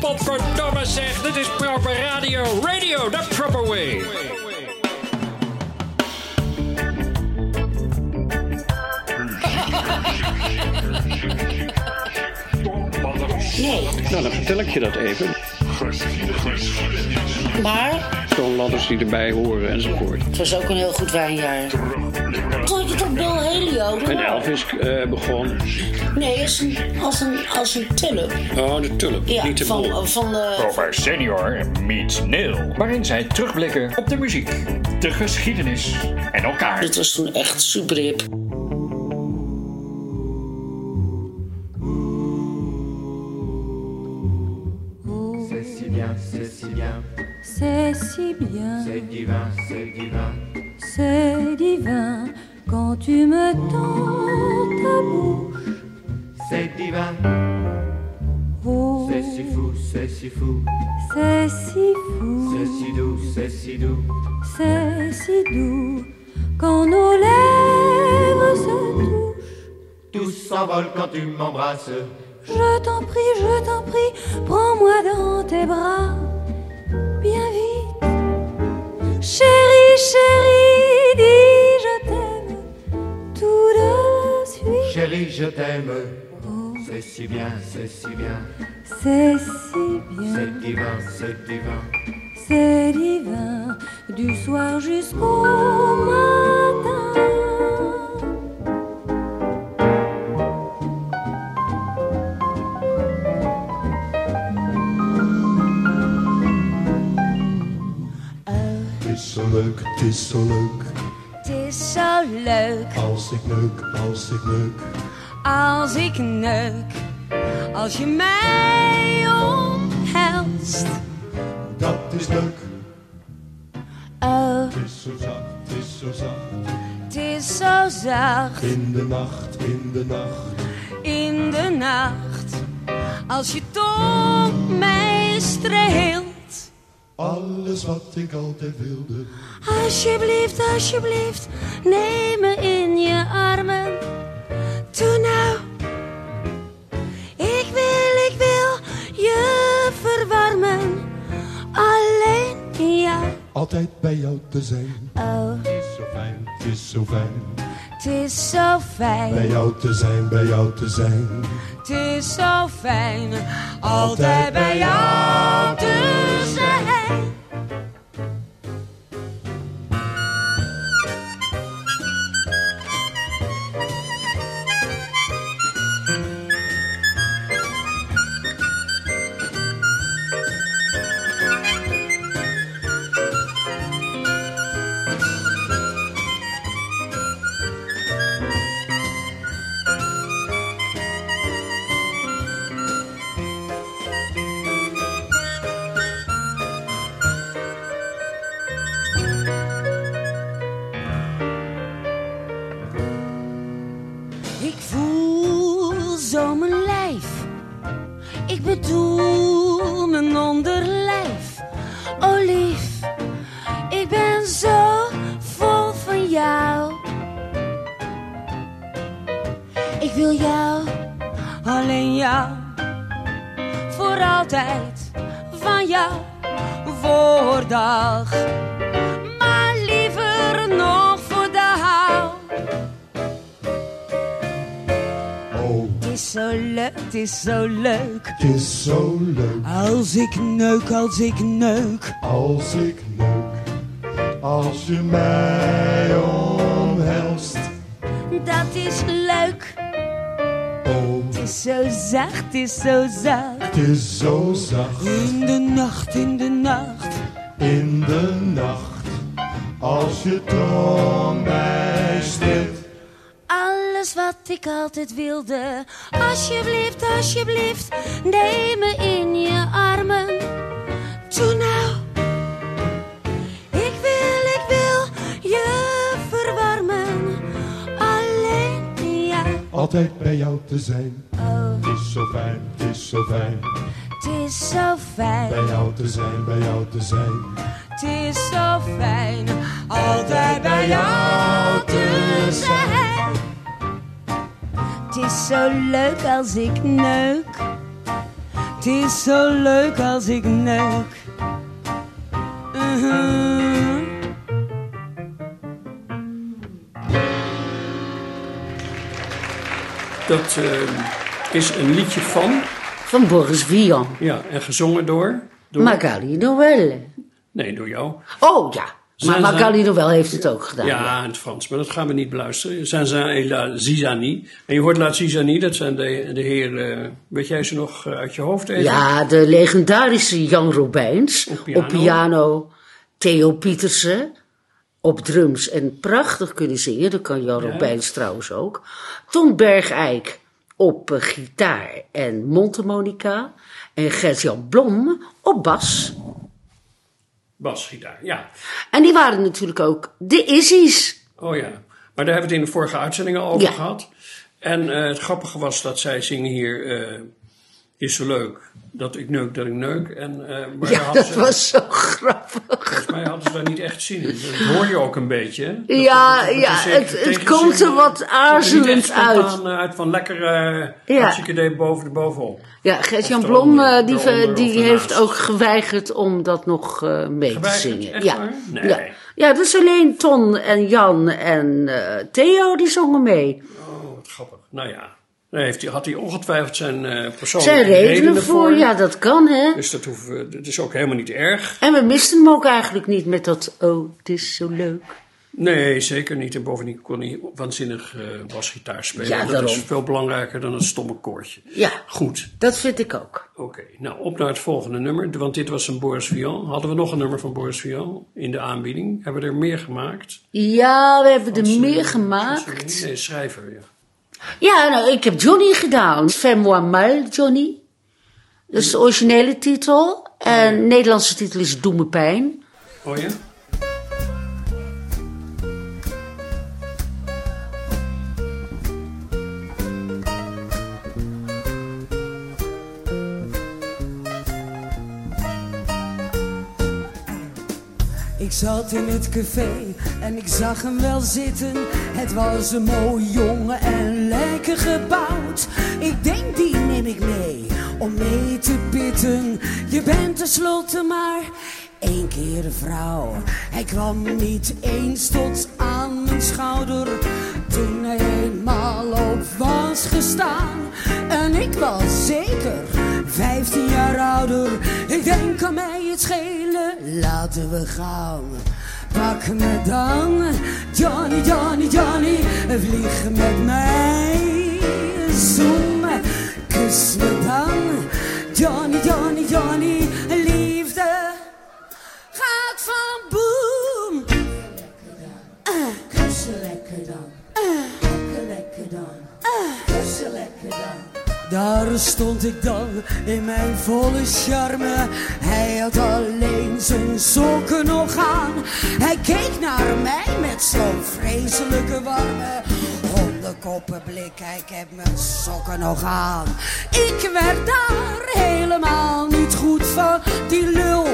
Potverdomme zeg, dit is proper radio. Radio, the proper way. Nee, Nou, dan vertel ik je dat even. maar Toonladders die erbij horen enzovoort. het was ook een heel goed wijnjaar. Vond je toch Bill Helio? En Elvis eh, begon. Nee, als een, als een, als een tulp. Oh, de tulp, Ja, niet de bol. van, van de... Over Senior meets Neil. Waarin zij terugblikken op de muziek, de geschiedenis en elkaar. Dit was toen echt super hip. Si bien, c'est divin, c'est divin. c'est divin quand tu me tends ta bouche. C'est divin, Oh, c'est si fou, c'est si fou, c'est si fou, c'est si doux, c'est si doux. c'est si doux quand nos lèvres se touchent. Tout s'envole quand tu m'embrasses. Je t'en prie, je t'en prie, prends-moi dans tes bras. Chérie, chérie, dis je t'aime tout de suite. Chérie, je t'aime. Oh, C'est si bien, c'est si bien, c'est si bien, c'est divin, c'est divin. c'est divin, du soir jusqu'au matin. Leuk, het is zo leuk. Het is zo leuk Als ik neuk, als ik neuk. als ik neuk, als je mij omhelst. Dat is leuk. Oh, Het is zo zacht, het is zo zacht. het is zo zacht In de nacht, in de nacht. in de nacht, als je tong mij streelt. Alles wat ik altijd wilde. Alsjeblieft, alsjeblieft, neem me in je armen. Doe nou. Ik wil, ik wil je verwarmen. Alleen jou. Altijd bij jou te zijn. Oh, Het is zo fijn, het is zo fijn. het is zo Bij fijn. jou te zijn, bij jou te zijn. Het is zo fijn. Altijd bij jou te zijn. Is zo leuk. het is zo leuk. Als ik neuk, als ik neuk. Als ik neuk. Als je mij omhelst. Dat is leuk. Oh, Het is zo zacht, het is zo zacht. het is zo zacht. In de nacht, in de nacht. In de nacht. Als je tong mij stilt. Wat ik altijd wilde. Alsjeblieft, alsjeblieft. Neem me in je armen. Doe nou. Ik wil, ik wil je verwarmen. Alleen jou. Altijd bij jou te zijn. Oh, Het is zo fijn, het is zo fijn. het is zo fijn. Bij jou te zijn, bij jou te zijn. Het is zo fijn, altijd bij jou te zijn. Het is zo leuk als ik neuk. Het is zo leuk als ik neuk. Mhm. Dat eh, is een liedje van, Van Boris Vian. ja, en gezongen door, door Magali Noël. nee, door jou. Oh ja, maar Magali Noël heeft het ook gedaan. Ja, in het Frans, maar dat gaan we niet beluisteren. Zanza et la Zizani. En je hoort la Zizani, dat zijn de, de heren, weet jij ze nog eh, uit je hoofd even? Ja, de legendarische Jan Robijns Op piano. op piano, Theo Pietersen op drums en prachtig kunnen zingen. Dat kan Jan Ja. Robijns trouwens ook. Ton Bergijk op eh, gitaar en mondharmonica. En Gert-Jan Blom op bas. Basgitaar, ja. En die waren natuurlijk ook de Izzy's. Oh ja, maar daar hebben we het in de vorige uitzendingen al over Ja. gehad. En eh, het grappige was dat zij zingen hier, eh, is zo leuk, dat ik neuk, dat ik neuk. En, eh, maar Ja, dat ze- was zo grappig. Volgens mij hadden ze daar niet echt zin in. Dat hoor je ook een beetje. hè? Dat- Ja, dat- dat ja, het- het komt er wat aarzelend uit. eh, uit van lekker uh, Ja. boven de bovenop. Ja, Gert-Jan Blom die, eronder die heeft ook geweigerd om dat nog mee Geweigerd? te zingen. Echt ja. waar? Nee. Ja. ja, dus alleen Ton en Jan en Theo die zongen mee. Oh, wat grappig. Nou ja, daar heeft hij, had hij ongetwijfeld zijn eh persoonlijke Zijn redenen voor, ja, dat kan hè. Dus dat, hoeven we, dat is ook helemaal niet erg. En we misten hem ook eigenlijk niet met dat, oh, het is zo leuk. Nee, zeker niet. En bovendien kon hij waanzinnig eh basgitaar spelen. Ja, dat daarom. is veel belangrijker dan een stomme koortje. Ja, Goed, dat vind ik ook. oké. Nou, op naar het volgende nummer. Want dit was een Boris Vian. Hadden we nog een nummer van Boris Vian in de aanbieding? Hebben we er meer gemaakt? Ja, we hebben er meer gemaakt. Nee, schrijver, ja. Ja, nou, ik heb Johnny gedaan. Fais-moi mal, Johnny. Dat is de originele titel. En de Nederlandse titel is Doe me pijn. Oh ja? Ik zat in het café en ik zag hem wel zitten. Het was een mooi jongen en gebouwd. Ik denk, die neem ik mee om mee te pitten. Je bent tenslotte maar één keer een vrouw. Hij kwam niet eens tot aan mijn schouder. Toen hij eenmaal op was gestaan. En ik was zeker 15 jaar ouder. Ik denk aan mij het schelen, laten we gaan. Pak me dan, Johnny, Johnny, Johnny, vlieg met mij. Kus me dan, Johnny, Johnny, Johnny, liefde gaat van boem. Kussen lekker dan, pakken lekker dan, kussen lekker dan. Daar stond ik dan in mijn volle charme. Hij had alleen zijn sokken nog aan. Hij keek naar mij met zo'n vreselijke warme hondenkoppenblik. Ik heb mijn sokken nog aan. Ik werd daar helemaal niet goed van. Die lul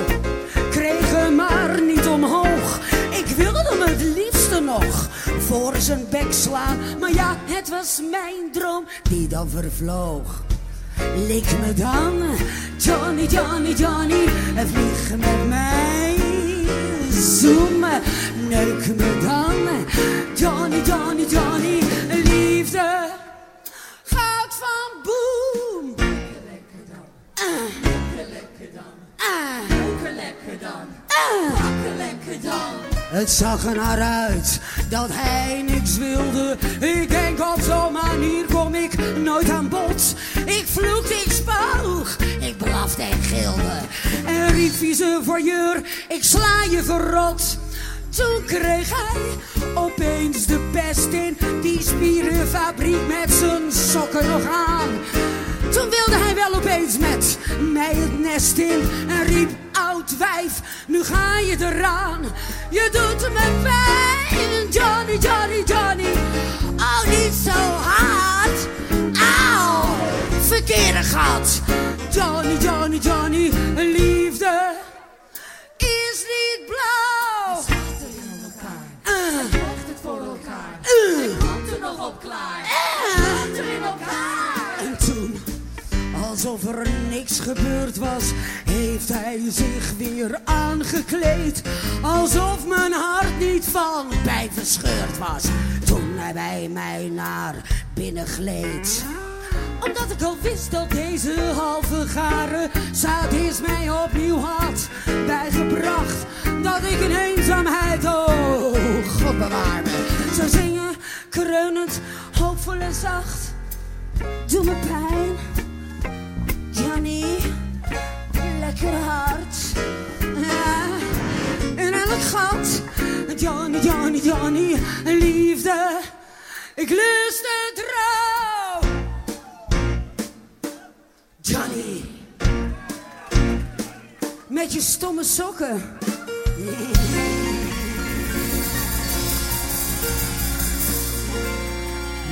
kreeg hem maar niet omhoog. Ik wilde hem het liefste nog voor zijn bek slaan. Maar ja, het was mijn droom die dan vervloog. Lik me dan, Johnny, Johnny, Johnny, vlieg met mij. Zoom, neuk me dan, Johnny, Johnny, Johnny, gaat van boem. Het zag er naar uit dat hij niks wilde. Ik denk op zo'n manier kom ik nooit aan bod. Ik vloekte, ik spoog, ik blafte en gilde. En riep vieze voyeur, ik sla je verrot. Toen kreeg hij opeens de pest in die spierenfabriek met zijn sokken nog aan. Toen wilde hij wel opeens met mij het nest in en riep oud wijf, nu ga je eraan. Je doet me pijn, Johnny, Johnny, Johnny. Oh, niet zo hard. Auw, verkeerde gat. Johnny, Johnny, Johnny, liefde is niet blauw. Uh. En toen, als Alsof er niks gebeurd was, heeft hij zich weer aangekleed. Alsof mijn hart niet van bij verscheurd was. Toen hij bij mij naar binnen gleed omdat ik al wist dat deze halve garen Sadis mij opnieuw had bijgebracht. Dat ik in eenzaamheid, oh God bewaar me, zou zingen, kreunend, hoopvol en zacht. Doe me pijn, Johnny, lekker hard. Ja, in elk gat, Johnny, Johnny, Johnny, liefde. Ik lust het trouw. Johnny. Met je stomme sokken.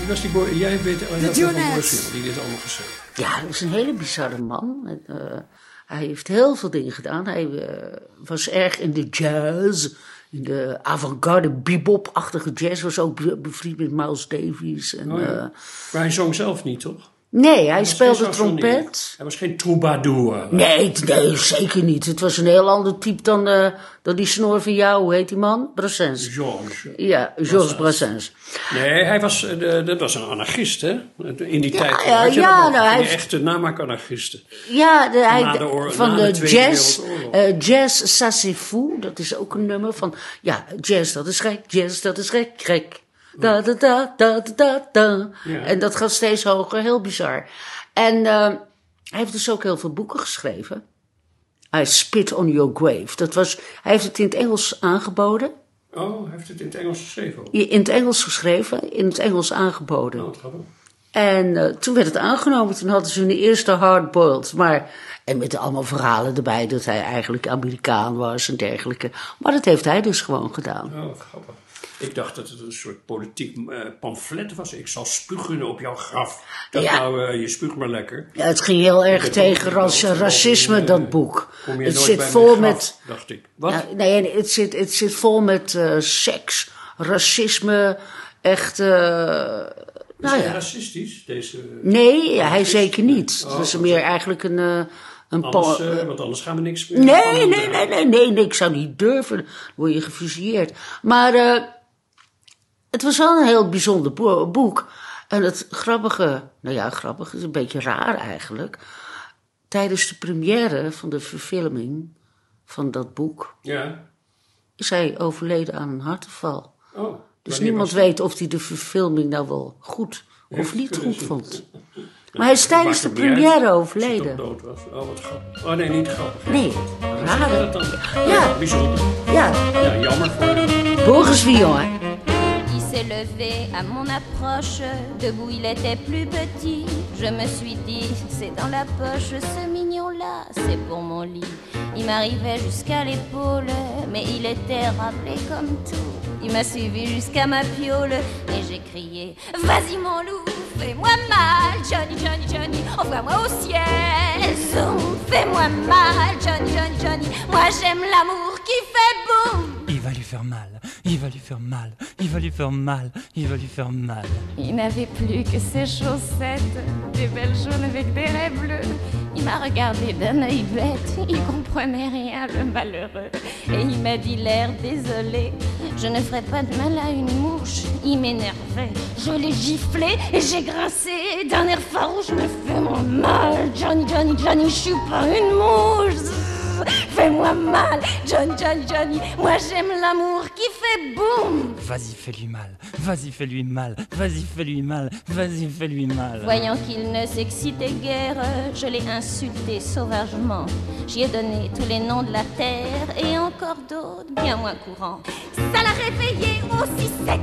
Was die boy? Jij weet De dat van. Boris die dit allemaal geschreven. Ja, dat is een hele bizarre man. En, eh, hij heeft heel veel dingen gedaan. Hij eh, was erg in de jazz, in de avant-garde, bebop-achtige jazz. Was ook be- bevriend met Miles Davis. En, Oh, ja. eh, Maar hij zong zelf niet, toch? Nee, hij speelde trompet. Hij was geen troubadour. Nee, nee, zeker niet. Het was een heel ander type dan, eh, dan die snor van jou. Hoe heet die man? Brassens. Georges. Ja, Georges Brassens. Nee, hij was, eh, dat was een anarchist, hè? In die tijd. ja, ja, nou, hij echte namaak-anarchisten. Ja, de, hij, Na de oor- van de, jazz. Eh, jazz Ça c'est fou, dat is ook een nummer van. Ja, jazz dat is gek, jazz dat is gek, gek. Da da da da da da. da. Ja. En dat gaat steeds hoger, heel bizar. En eh, hij heeft dus ook heel veel boeken geschreven. I Spit on Your Grave. Dat was, hij heeft het in het Engels aangeboden. Oh, hij heeft het in het Engels geschreven ook. In het Engels geschreven, in het Engels aangeboden. Oh, grappig. En eh, toen werd het aangenomen. Toen hadden ze een eerste hardboiled. Maar, en met allemaal verhalen erbij dat hij eigenlijk Amerikaan was en dergelijke. Maar dat heeft hij dus gewoon gedaan. Oh, grappig. Ik dacht dat het een soort politiek eh, pamflet was. Ik zal spugen op jouw graf. Dat Ja. nou, eh, je spuugt maar lekker. Ja, het ging heel erg tegen ras- racisme, eh, dat boek. Kom je Het zit vol graf, met. dacht ik. Wat? Ja, nee, het zit, het zit vol met seks, racisme, echt. Is nou hij ja. racistisch, deze... Nee, hij zeker niet. Oh, Het is wat meer eigenlijk een. een Anders, want anders gaan we niks meer Nee, nee, nee, nee, nee, nee, ik zou niet durven. Dan word je gefusilleerd. Maar het was wel een heel bijzonder bo- boek. En het grappige, nou ja, grappig is een beetje raar eigenlijk. Tijdens de première van de verfilming van dat boek Ja. is hij overleden aan een hartaanval. Oh, Dus niemand weet of hij de verfilming nou wel goed of niet goed vond. Maar hij is tijdens de première overleden. dood was. Oh, wat grappig. Oh nee, niet grappig. Nee, raar dan? Ja. Bijzonder. Ja, Ja, jammer voor hem. Boris Vian hè. Levé à mon approche, debout il était plus petit. Je me suis dit, c'est dans la poche, ce mignon-là, c'est pour mon lit. Il m'arrivait jusqu'à l'épaule, mais il était rappelé comme tout. Il m'a suivi jusqu'à ma piole et j'ai crié, vas-y mon loup, fais-moi mal, Johnny, Johnny, Johnny, envoie-moi au ciel. Zoom, fais-moi mal, Johnny, Johnny, Johnny, moi j'aime l'amour qui fait boum. Il va lui faire mal, il va lui faire mal, il va lui faire mal, il va lui faire mal. Il n'avait plus que ses chaussettes, des belles jaunes avec des raies bleues. Il m'a regardé d'un œil bête, il comprenait rien, le malheureux. Et il m'a dit l'air désolé, je ne ferai pas de mal à une mouche. Il m'énervait, je l'ai giflé et j'ai grincé. D'un air farouche, je me fais mon mal. Johnny, Johnny, Johnny, je suis pas une mouche. Fais-moi mal, Johnny, Johnny, Johnny. Moi j'aime l'amour qui fait boum. Vas-y, fais-lui mal, vas-y, fais-lui mal, vas-y, fais-lui mal, vas-y, fais-lui mal. Voyant qu'il ne s'excitait guère, je l'ai insulté sauvagement. J'y ai donné tous les noms de la terre et encore d'autres bien moins courants. Ça l'a réveillé aussi sec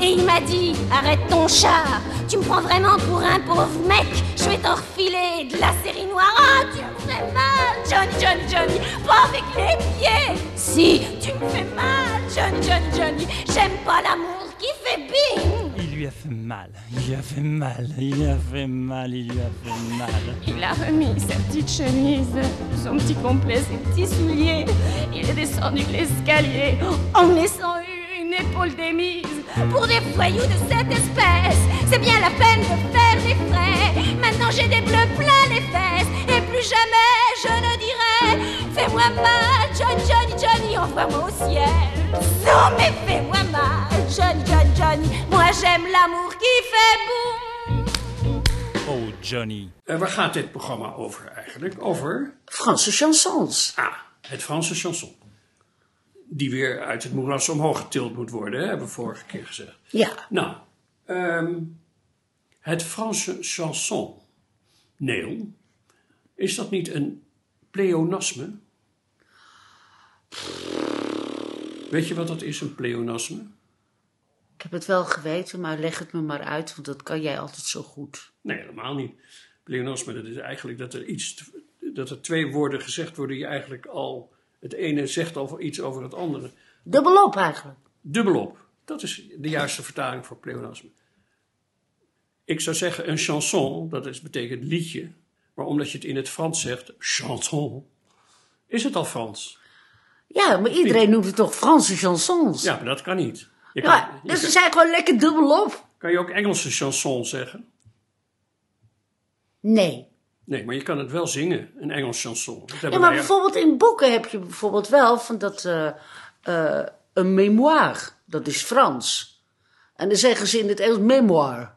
et il m'a dit Arrête ton char, tu me prends vraiment pour un pauvre mec. Je vais t'en refiler de la série noire. Ah, tu me fais mal, Johnny, Johnny, Johnny, pas avec les pieds. Si, tu me fais mal, Johnny, Johnny, Johnny. J'aime pas l'amour qui fait bing. Il lui a fait mal, il lui a fait mal, il lui a fait mal, il lui a fait mal. Il a remis sa petite chemise, son petit complet, ses petits souliers. Il est descendu l'escalier en laissant une épaule démise. Pour des voyous de cette espèce. C'est bien la peine de faire des frais. Maintenant j'ai des bleus plein les fesses. Et plus jamais je ne dirai Fais-moi mal, Johnny, Johnny, Johnny, envoie-moi au ciel. Non mais fais-moi mal, Johnny, Johnny, Johnny. Moi j'aime l'amour qui fait boum. Oh, Johnny. En waar gaat dit programma over eigenlijk? Over Franse chansons. ah, het Franse chanson. Die weer uit het moeras omhoog getild moet worden, hè, hebben we vorige keer gezegd. Ja. Nou, ehm, het Franse chanson, Neil, is dat niet een pleonasme? Weet je wat dat is, een pleonasme? Ik heb het wel geweten, maar leg het me maar uit, want dat kan jij altijd zo goed. Nee, helemaal niet. Pleonasme, dat is eigenlijk dat er, iets, dat er twee woorden gezegd worden die eigenlijk al... Het ene zegt al iets over het andere. Dubbelop eigenlijk. Dubbelop. Dat is de juiste vertaling voor pleonasme. Ik zou zeggen een chanson, dat is, betekent liedje. Maar omdat je het in het Frans zegt, chanson, is het al Frans. Ja, maar iedereen noemt het toch Franse chansons? Ja, maar dat kan niet. Je kan, Ja, dus ze kan, zijn gewoon lekker dubbelop. kan je ook Engelse chanson zeggen? Nee. Nee, maar je kan het wel zingen, een Engels chanson. Dat Ja, maar bijvoorbeeld in boeken heb je bijvoorbeeld wel van dat eh, eh, een mémoire, dat is Frans. En dan zeggen ze in het Engels mémoire.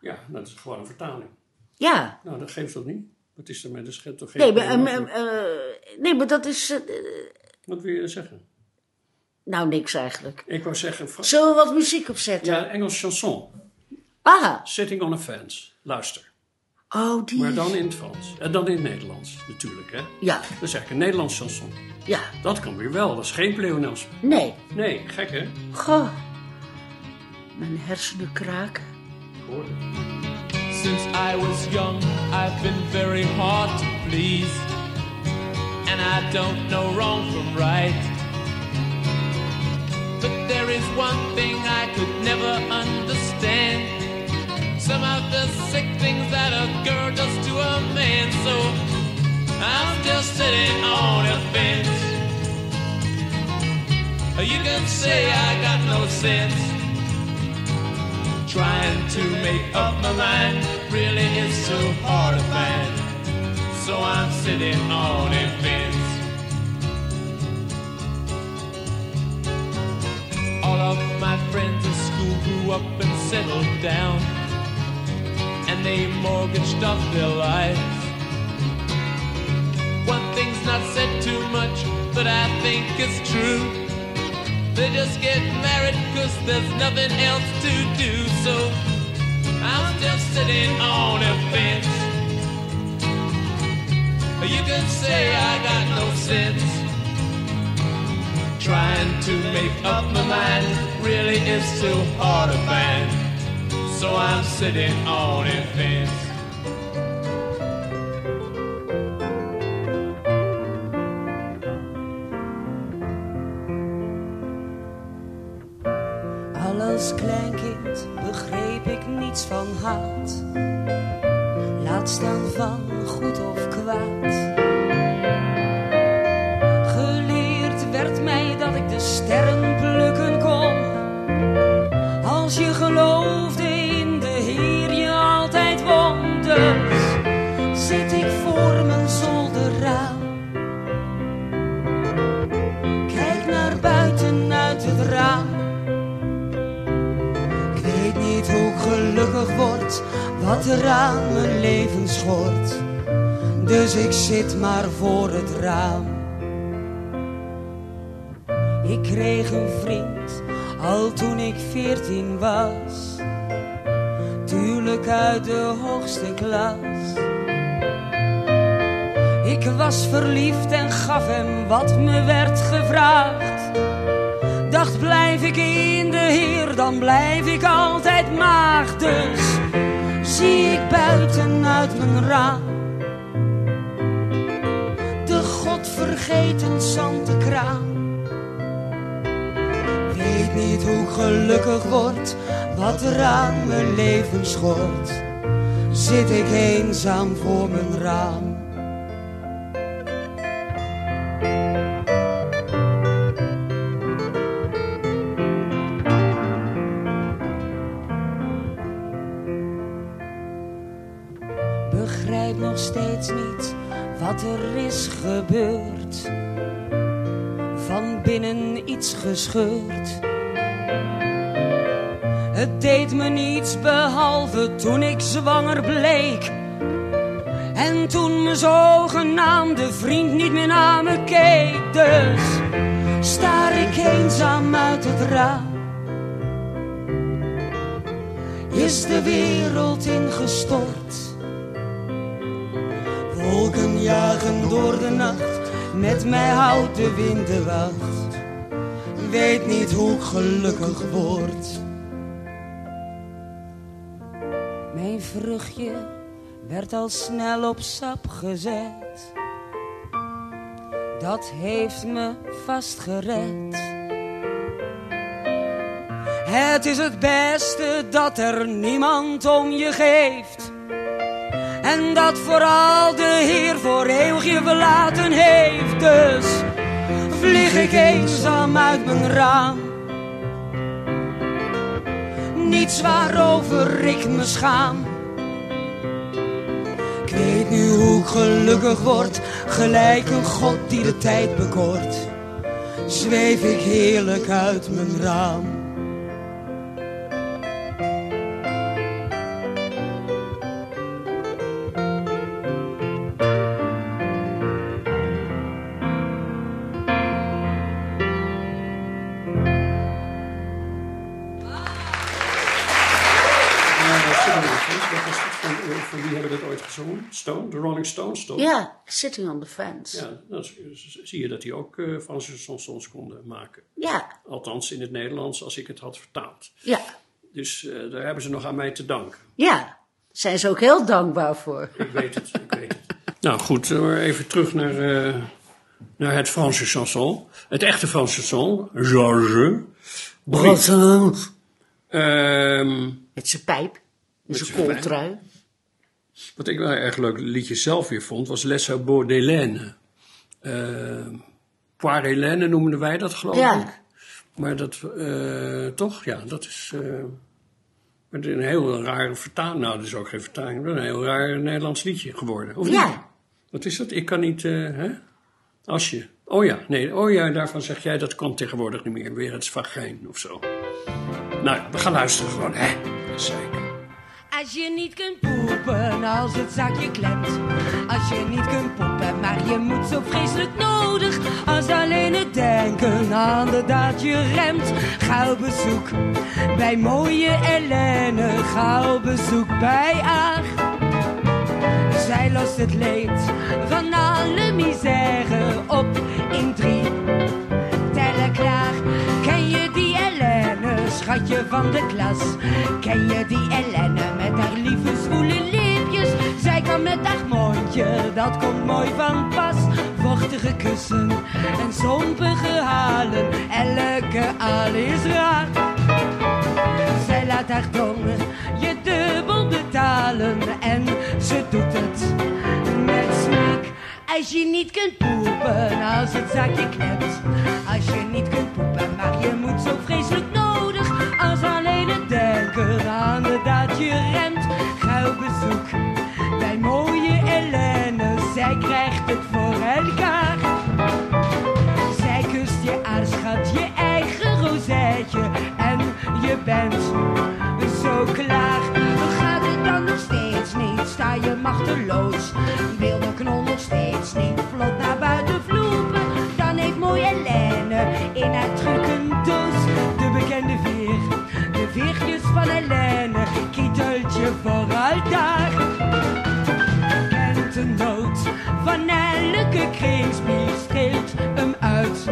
Ja, dat is gewoon een vertaling. Ja. Nou, dat geeft dat niet. Wat is er met de schet toch geen Nee, maar, eh, nee, maar dat is. Wat wil je zeggen? nou, niks eigenlijk. Ik wou zeggen, Fra- Zullen we wat muziek opzetten? ja, Engels chanson. Ah, Sitting on a Fence. Luister. Oh, die. Maar dan in het Frans. En dan in het Nederlands, natuurlijk, hè. Ja, Dat is eigenlijk een Nederlands chanson. ja. Dat kan weer wel, dat is geen pleonasme. Nee. Nee, gek hè? Goh. Mijn hersenen kraken. Ik hoor. Since I was young, I've been very hard to please. And I don't know wrong from right. But there is one thing I could never understand. Some of the sick things that Just sitting on a fence. You can say I got no sense. Trying to make up my mind really is so hard to find. So I'm sitting on a fence. All of my friends at school grew up and settled down. And they mortgaged up their lives. One thing's not said too much, but I think it's true. They just get married cause there's nothing else to do. So I'm just sitting on a fence. You can say I got no sense. Trying to make up my mind really is too hard to find. So I'm sitting on a fence. Van. Laat staan van goed of kwaad. Wat er aan mijn leven schort. Dus ik zit maar voor het raam. Ik kreeg een vriend, al toen ik veertien was. Tuurlijk uit de hoogste klas. Ik was verliefd en gaf hem wat me werd gevraagd. Dacht blijf ik in de Heer, dan blijf ik altijd maagd. Zie ik buiten uit mijn raam. De godvergeten zandenkraan. Weet niet hoe gelukkig word, wat er aan mijn leven schort. Zit ik eenzaam voor mijn raam. Wat er is gebeurd. Van binnen iets gescheurd. Het deed me niets behalve toen ik zwanger bleek. En toen mijn zogenaamde vriend niet meer naar me keek. Dus staar ik eenzaam uit het raam. Is de wereld ingestort? Wolken jagen door de nacht, met mij houdt de wind de wacht. Weet niet hoe ik gelukkig word. Mijn vruchtje werd al snel op sap gezet. Dat heeft me vastgered. Het is het beste dat er niemand om je geeft. En dat vooral de Heer voor eeuwig je verlaten heeft. Dus vlieg ik eenzaam uit mijn raam. Niets waarover ik me schaam. Ik weet nu hoe ik gelukkig word, gelijk een God die de tijd bekort. Zweef ik heerlijk uit mijn raam. Stone? De Rolling Stones, toch? Ja, Sitting on the Fence. Ja, dan zie je dat die ook eh Franse chansons konden maken. Ja, Althans in het Nederlands, als ik het had vertaald. ja, Dus eh, daar hebben ze nog aan mij te danken. ja. Zijn ze ook heel dankbaar voor. Ik weet het, ik weet het. Nou goed, eh, maar even terug naar, naar het Franse chanson. Het echte Franse chanson, Georges. Brassens. Ehm, Met zijn pijp. Met zijn kooltrui. Wat ik wel erg leuk liedje zelf weer vond, was Les Sabots d'Hélène. Uh, Poire Hélène noemden wij dat, geloof Ja. ik. Maar dat, eh, toch, ja, dat is eh, met een heel rare vertaling. Nou, dat is ook geen vertaling, maar een heel raar Nederlands liedje geworden. Of niet? Ja, Wat is dat? Ik kan niet, eh, hè? Als je. Oh ja, nee, oh ja, daarvan zeg jij dat kan tegenwoordig niet meer. Weer het vagijn of zo. Nou, we gaan luisteren gewoon, hè? Zeker. Als je niet kunt poepen als het zakje klemt. Als je niet kunt poepen, maar je moet zo vreselijk nodig. Als alleen het denken aan de daad je remt. Gauw bezoek bij mooie Helene. Gauw bezoek bij Aag. Zij lost het leed van alle misère op in drie schatje van de klas? Ken je die Helene met haar lieve zwoele? Zij kan met haar mondje, dat komt mooi van pas. Vochtige kussen en zompige halen, elke aal is raar. Zij laat haar tong je dubbel betalen en ze doet het met smaak. Als je niet kunt poepen als het zakje klemt. Als je niet kunt poepen, maar je moet zo vreselijk nodig. Als alleen het denken aan daad je remt. Gauw bezoek bij mooie Helene. Zij krijgt het voor elkaar. Zij kust je aarschat, je eigen rozeitje. En je bent zo klaar. Gaat het dan nog steeds niet? Sta je machteloos? Wil de knol nog steeds niet vlot naar buiten vloepen? Dan heeft mooie Helene in haar trucendoos de bekende van Helene, kieteltje voor altaar. Kent de nood van elke kringspier, streelt hem uit.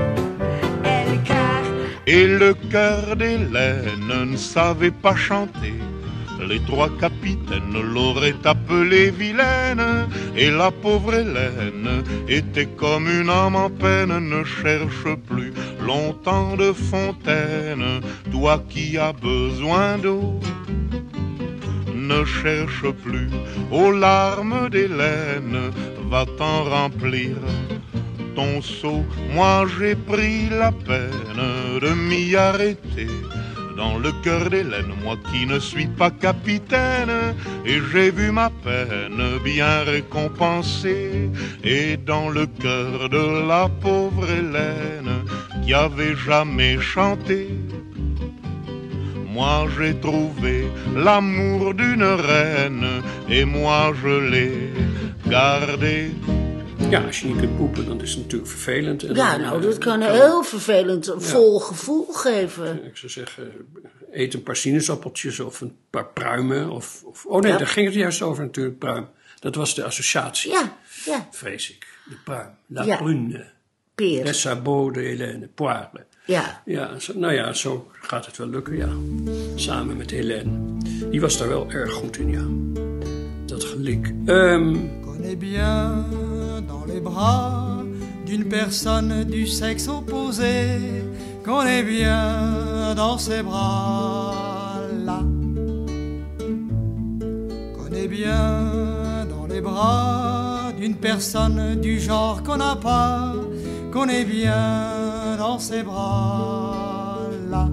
Et le cœur d'Hélène ne savait pas chanter. Les trois capitaines l'auraient appelée vilaine. Et la pauvre Hélène était comme une âme en peine. Ne cherche plus longtemps de fontaine. Toi qui as besoin d'eau. Ne cherche plus aux larmes d'Hélène. Va t'en remplir ton seau. Moi j'ai pris la peine de m'y arrêter, dans le cœur d'Hélène, moi qui ne suis pas capitaine, et j'ai vu ma peine bien récompensée, et dans le cœur de la pauvre Hélène, qui avait jamais chanté, moi j'ai trouvé l'amour d'une reine, et moi je l'ai gardé. Ja, als je niet kunt poepen, dan is het natuurlijk vervelend. En Ja, dan, nou, eh, dat kan een heel vervelend, vol gevoel geven. Ik zou zeggen, eet een paar sinaasappeltjes of een paar pruimen. Of, of, oh nee, Ja. daar ging het juist over natuurlijk, pruim. Dat was de associatie, Ja, ja, vrees ik. De pruim. La Ja. prune. peer. Les sabots de Hélène. Poire. Ja, Ja, zo- nou ja, zo gaat het wel lukken, ja. Samen met Hélène. Die was daar wel erg goed in, ja. Dat gelik. Ehm, connais bien dans les bras d'une personne du sexe opposé, qu'on est bien dans ses bras là. Connais bien dans les bras d'une personne du genre qu'on n'a pas, qu'on est bien dans ses bras là.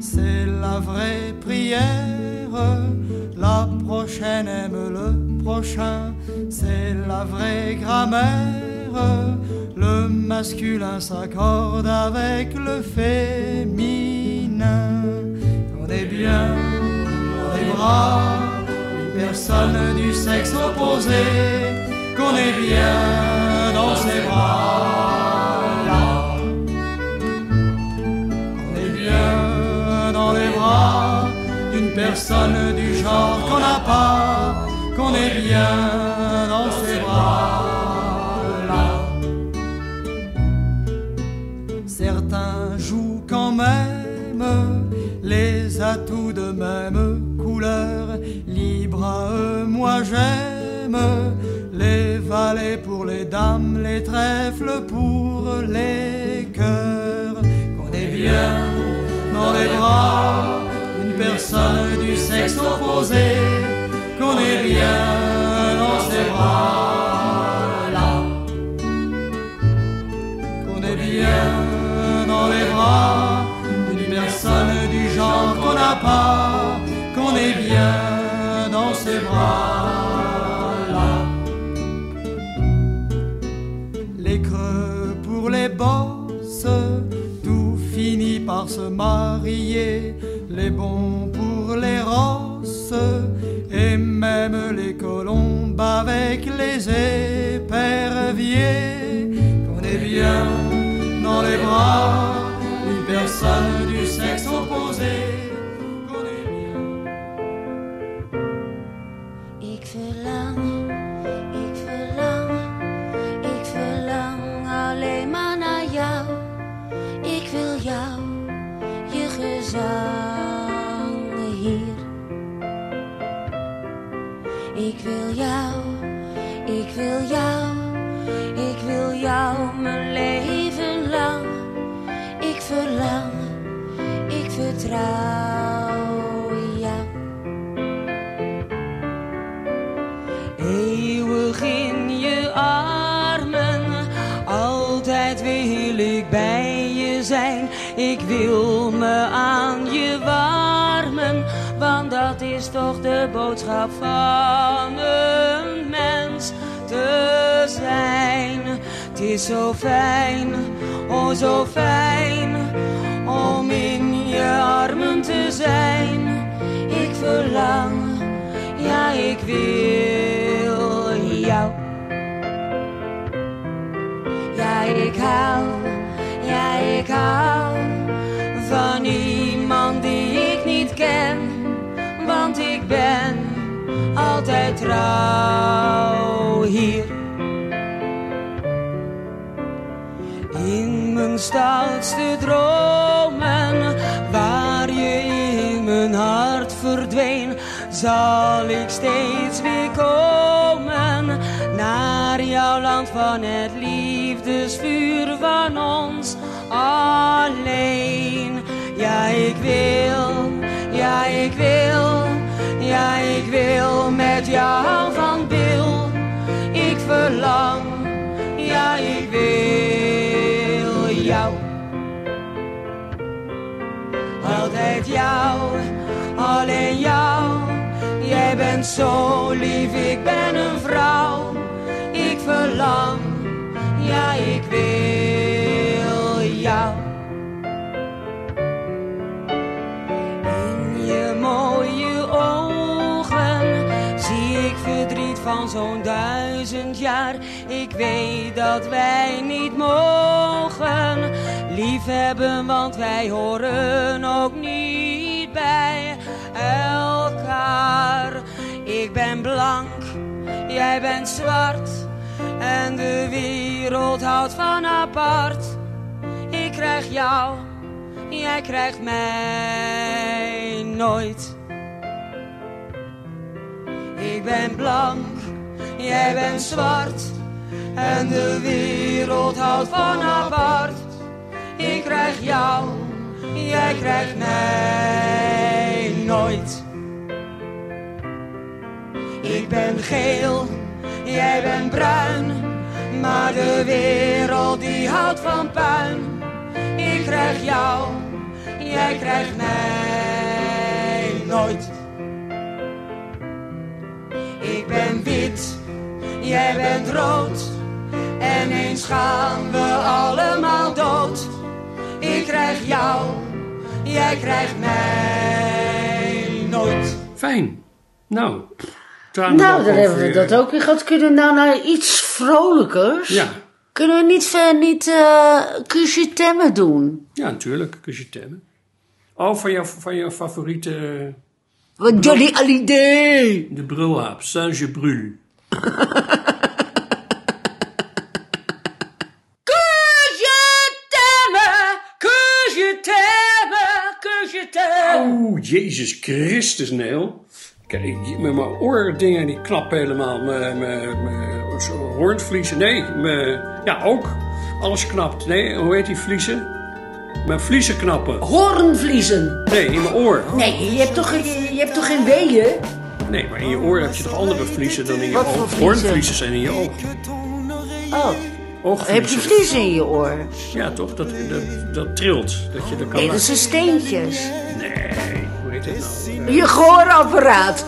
C'est la vraie prière. La prochaine aime le prochain. C'est la vraie grammaire. Le masculin s'accorde avec le féminin. On est bien dans les bras d'une personne du sexe opposé. Qu'on est bien dans ses bras. là. On est bien dans les bras d'une personne du genre qu'on n'a pas, qu'on est bien Certains jouent quand même les atouts de même couleur, libre à eux, moi j'aime les valets pour les dames, les trèfles pour les cœurs. Qu'on est bien dans les bras d'une personne du sexe opposé, qu'on est bien qu'on est bien dans ses bras là. Les creux pour les bosses, tout finit par se marier, les bons pour les rosses, et même les colombes avec les éperviers. Qu'on est bien dans les bras d'une personne Eeuwig in je armen, altijd wil ik bij je zijn. Ik wil me aan je warmen, want dat is toch de boodschap van een mens te zijn. Het is zo fijn, oh zo fijn, om in je armen te zijn. Ik verlang, ja ik wil jou. Ja ik hou, ja ik hou van iemand die ik niet ken, want ik ben altijd trouw hier. In mijn stoutste dromen, verdween, zal ik steeds weer komen naar jouw land van het liefdesvuur van ons alleen. Ja, ik wil, ja, ik wil, ja, ik wil met jou van bil. Ik verlang, ja, ik wil jou. met jou, alleen jou. Jij bent zo lief, ik ben een vrouw. Ik verlang, ja ik wil jou. In je mooie ogen zie ik verdriet van zo'n duizend jaar. Ik weet dat wij niet mogen liefhebben, want wij horen ook niet elkaar. Ik ben blank, jij bent zwart en de wereld houdt van apart. Ik krijg jou, jij krijgt mij nooit. Ik ben blank, jij bent zwart en de wereld houdt van apart. Ik krijg jou, jij krijgt mij nooit. Ik ben geel, jij bent bruin, maar de wereld die houdt van puin. Ik krijg jou, jij krijgt mij nooit. Ik ben wit, jij bent rood, en eens gaan we allemaal dood. Ik krijg jou, jij krijgt mij. Fijn. Nou, Nou, dan hebben we dat ook weer gehad. Kunnen we nou naar iets vrolijkers? Ja. Kunnen we niet, niet eh kusje temmen doen? Ja, natuurlijk. Kusje temmen. Oh, van jouw, van jouw favoriete... Wat Johnny Hallyday! De brulhaap. Saint-Gebrul. Jezus Christus, Neel. Kijk, met mijn oordingen die knappen helemaal. Mijn, mijn, mijn zo hoornvliezen. Nee, mijn, ja, ook. Alles knapt. Nee, hoe heet die vliezen? Mijn vliezen knappen. Hoornvliezen. Nee, in mijn oor. Nee, je hebt toch, geen- je hebt toch geen weeën? Nee, maar in je oor heb je toch andere vliezen dan in je Wat voor oog? vliezen? Hoornvliezen zijn in je oog. Oh, Oogvliezen. heb je vliezen in je oor? Ja, toch? Dat, dat, dat trilt. Dat je dat kan Nee, dat zijn steentjes. Nee, heet het nou? Je gehoorapparaat.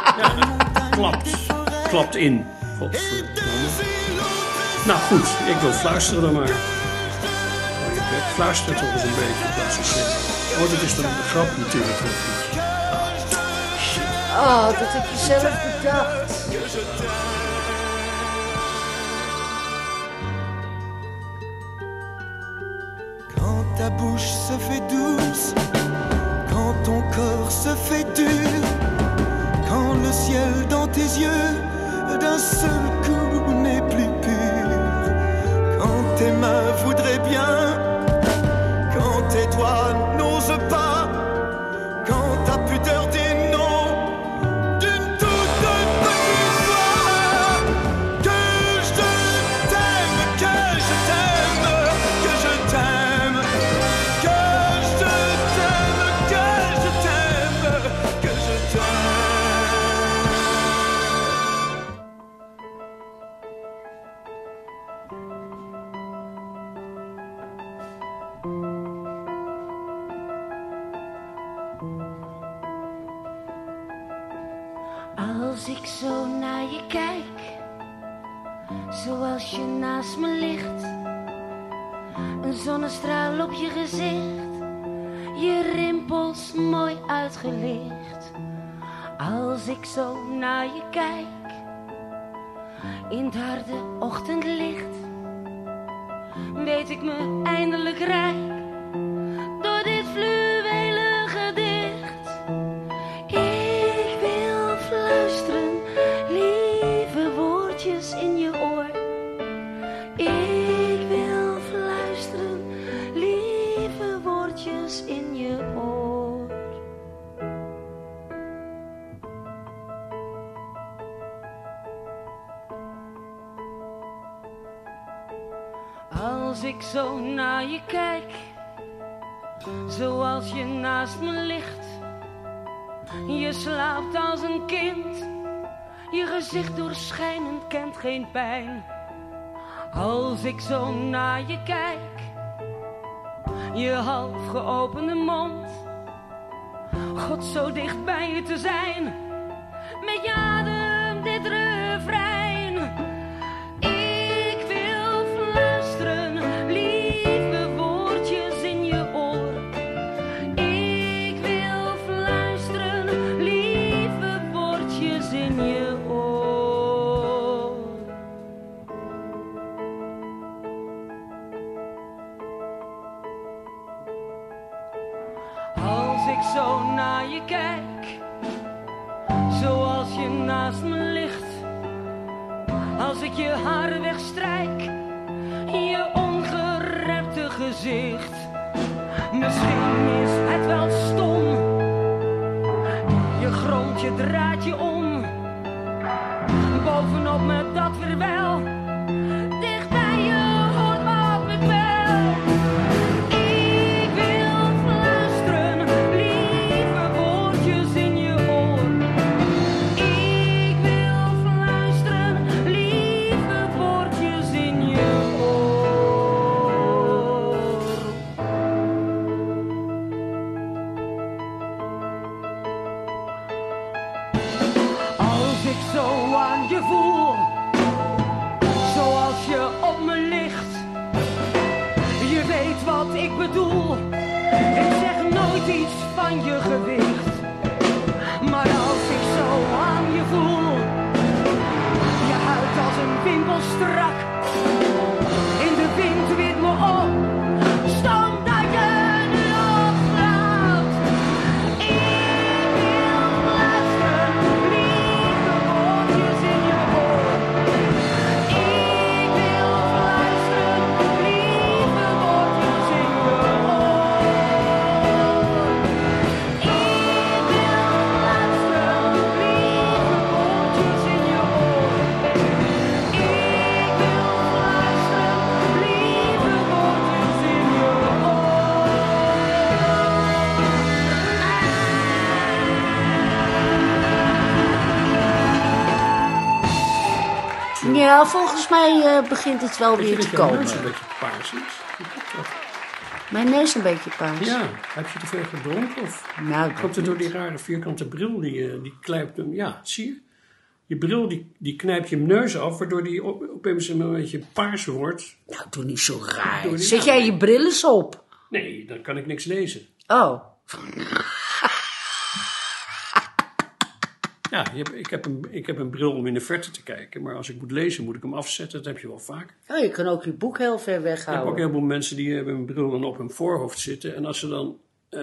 Klapt. Klapt in. Godverdomme. Nou goed, ik wil fluisteren dan maar. Oh, je bek fluistert toch eens een beetje plaats van zeggen. Oh, dat is dan een grap natuurlijk. het. Oh, dat heb je zelf bedacht. Quand ta bouche se fait douce, se fait dur, quand le ciel dans tes yeux d'un seul coup in je oor. Ik wil fluisteren, lieve woordjes in je oor. Als ik zo naar je kijk, zoals je naast me ligt. Je slaapt als een kind, je gezicht doorschijnend kent geen pijn. Als ik zo naar je kijk, je half geopende mond, God zo dicht bij je te zijn. Met je adem dit refrein. Grond, je draait je om. Bovenop me dat weer Ja, volgens mij eh, begint het wel weer te je neus komen. een beetje paars is? Mijn neus een beetje paars. Ja, heb je te veel gedronken? Of Nou, komt het door die rare vierkante bril die, je- die knijpt hem? Ja, zie je? Je bril die, die knijpt je neus af, waardoor die op, opeens een beetje paars wordt. Nou, doe niet zo raar. Zet jij je bril eens op? Nee, dan kan ik niks lezen. Oh. Ja, je ik, heb een, ik heb een bril om in de verte te kijken, maar als ik moet lezen moet ik hem afzetten. Dat heb je wel vaak. Oh, je kan ook je boek heel ver Ik heb ook weghouden. heel veel mensen die hebben een bril dan op hun voorhoofd zitten. En als ze dan eh,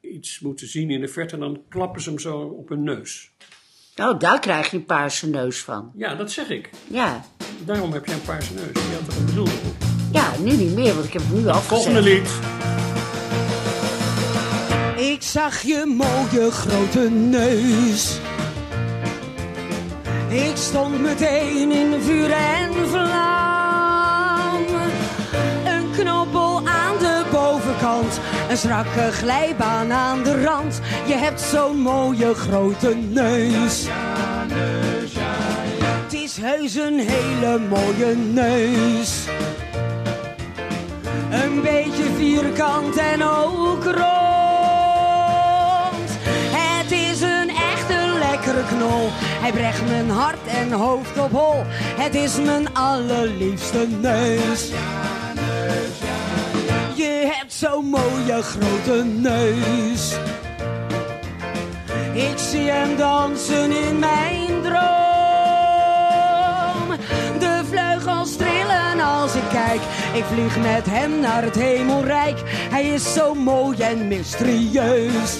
iets moeten zien in de verte, dan klappen ze hem zo op hun neus. Nou, daar krijg je een paarse neus van. Ja, dat zeg ik. Ja. Daarom heb jij een paarse neus. Je had toch een bril op. Ja, nu niet meer, want ik heb het nu afgezet. Volgende lied. Ik zag je mooie grote neus. Ik stond meteen in vuur en vlam. Een knobbel aan de bovenkant, een strakke glijbaan aan de rand. Je hebt zo'n mooie grote neus. Het is heus een hele mooie neus. Een beetje vierkant en ook rond. Hij brecht mijn hart en hoofd op hol. Het is mijn allerliefste neus. Je hebt zo'n mooie grote neus. Ik zie hem dansen in mijn droom. De vleugels trillen als ik kijk. Ik vlieg met hem naar het hemelrijk. Hij is zo mooi en mysterieus.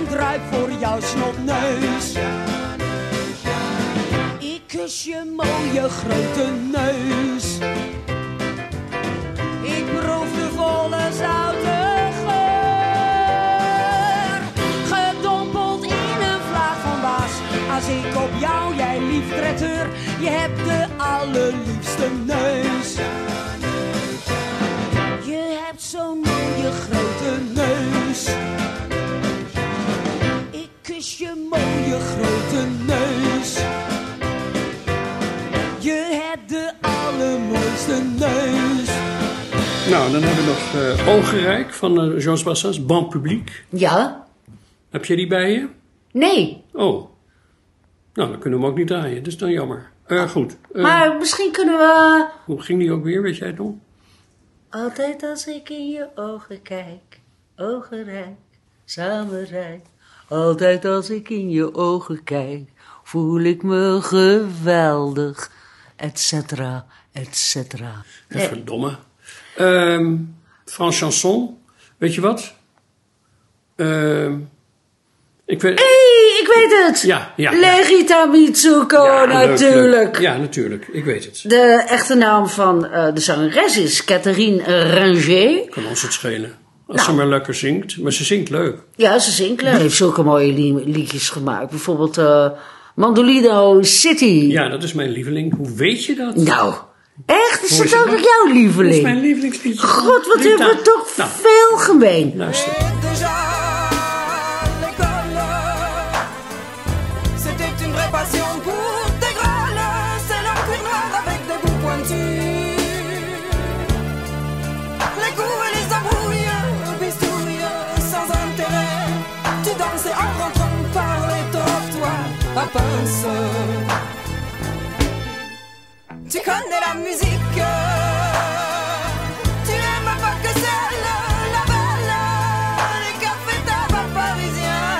En druip voor jouw snotneus. Ik kus je mooie grote neus. Ik proef de volle zoute geur. Gedompeld in een vlaag van waas. Als ik op jou, jij lief traiteur. Je hebt de allerliefste neus. Je grote neus. Je hebt de allermooiste neus. Nou, dan hebben we nog eh Ogenrijk van eh, Jean Bassas, Ban Public. Ja? Heb jij die bij je? Nee. Oh. Nou, dan kunnen we hem ook niet draaien. Dat is dan jammer. Eh, goed. Eh, Maar misschien kunnen we... Hoe ging die ook weer, weet jij het nog? Altijd als ik in je ogen kijk, ogen rijk, samen rijk. Altijd als ik in je ogen kijk, voel ik me geweldig, et cetera, et cetera. Verdomme. Ehm Frans Chanson. Weet je wat? Ehm ik weet... Hé, ik weet het! Ja, ja. Legita Mitsuko, Ja, natuurlijk. leuk. Ja, natuurlijk. Ik weet het. De echte naam van eh, de zangeres is Catherine Ranger. Kan ons het schelen. Als Nou. ze maar lekker zingt. Maar ze zingt leuk. Ja, ze zingt leuk. Ze heeft zulke mooie li- liedjes gemaakt. Bijvoorbeeld eh, Mandolino City. Ja, dat is mijn lieveling. Hoe weet je dat? Nou, echt? Is dat het ook dan? jouw lieveling? Dat is mijn lievelingsliedje. God, wat Rita. hebben we toch Nou. veel gemeen. Luister. La musique. Tu n'aimes pas que celle, la belle, les cafés tabac parisiens.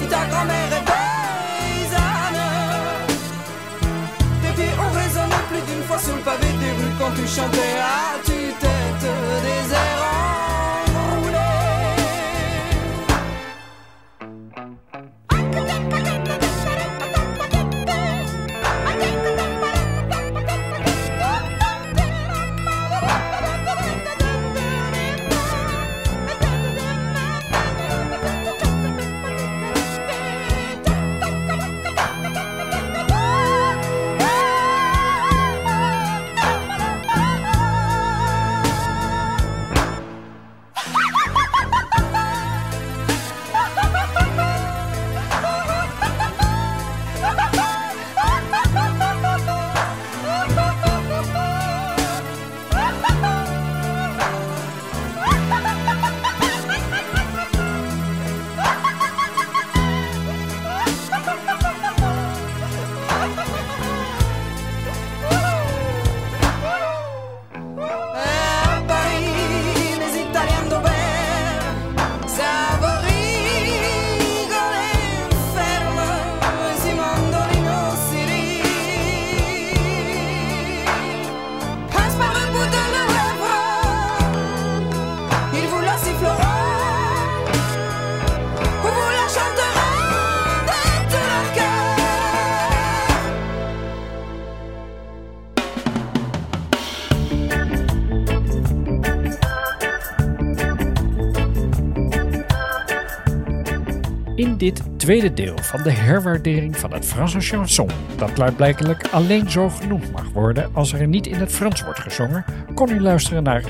Si ta grand-mère est paysanne, tes pieds ont plus d'une fois sur le pavé des rues quand tu chantais tweede deel van de herwaardering van het Franse chanson, dat klaarblijkelijk alleen zo genoemd mag worden als er niet in het Frans wordt gezongen, kon u luisteren naar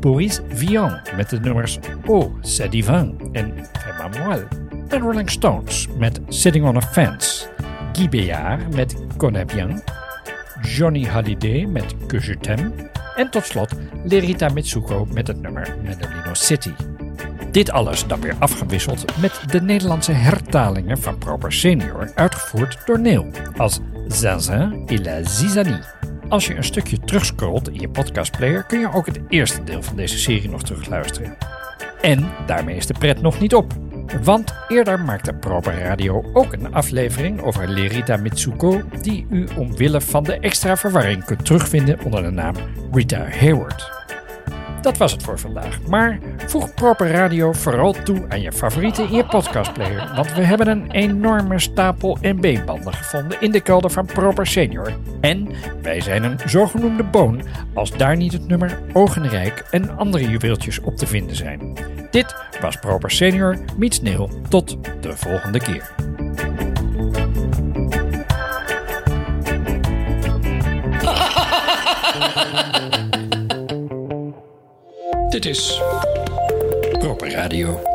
Boris Vian met de nummers Oh, c'est divin en Fais-moi moelle. En Rolling Stones met Sitting on a Fence. Guy Béard met Connais bien. Johnny Hallyday met Que je t'aime. En tot slot Lerita Mitsuko met het nummer Medellino City. Dit alles dan weer afgewisseld met de Nederlandse hertalingen van Proper Senior, uitgevoerd door Neil als Zinzin et la Zizanie. Als je een stukje terugscrollt in je podcastplayer kun je ook het eerste deel van deze serie nog terugluisteren. En daarmee is de pret nog niet op. Want eerder maakte Proper Radio ook een aflevering over Lerita Mitsuko, die u omwille van de extra verwarring kunt terugvinden onder de naam Rita Hayward. Dat was het voor vandaag. Maar voeg Proper Radio vooral toe aan je favorieten in je podcastplayer. Want we hebben een enorme stapel MB-banden gevonden in de kelder van Proper Senior. En wij zijn een zogenoemde boon als daar niet het nummer Ogenrijk en andere juweeltjes op te vinden zijn. Dit was Proper Senior meets Neil. Tot de volgende keer. Dit is Proper Radio.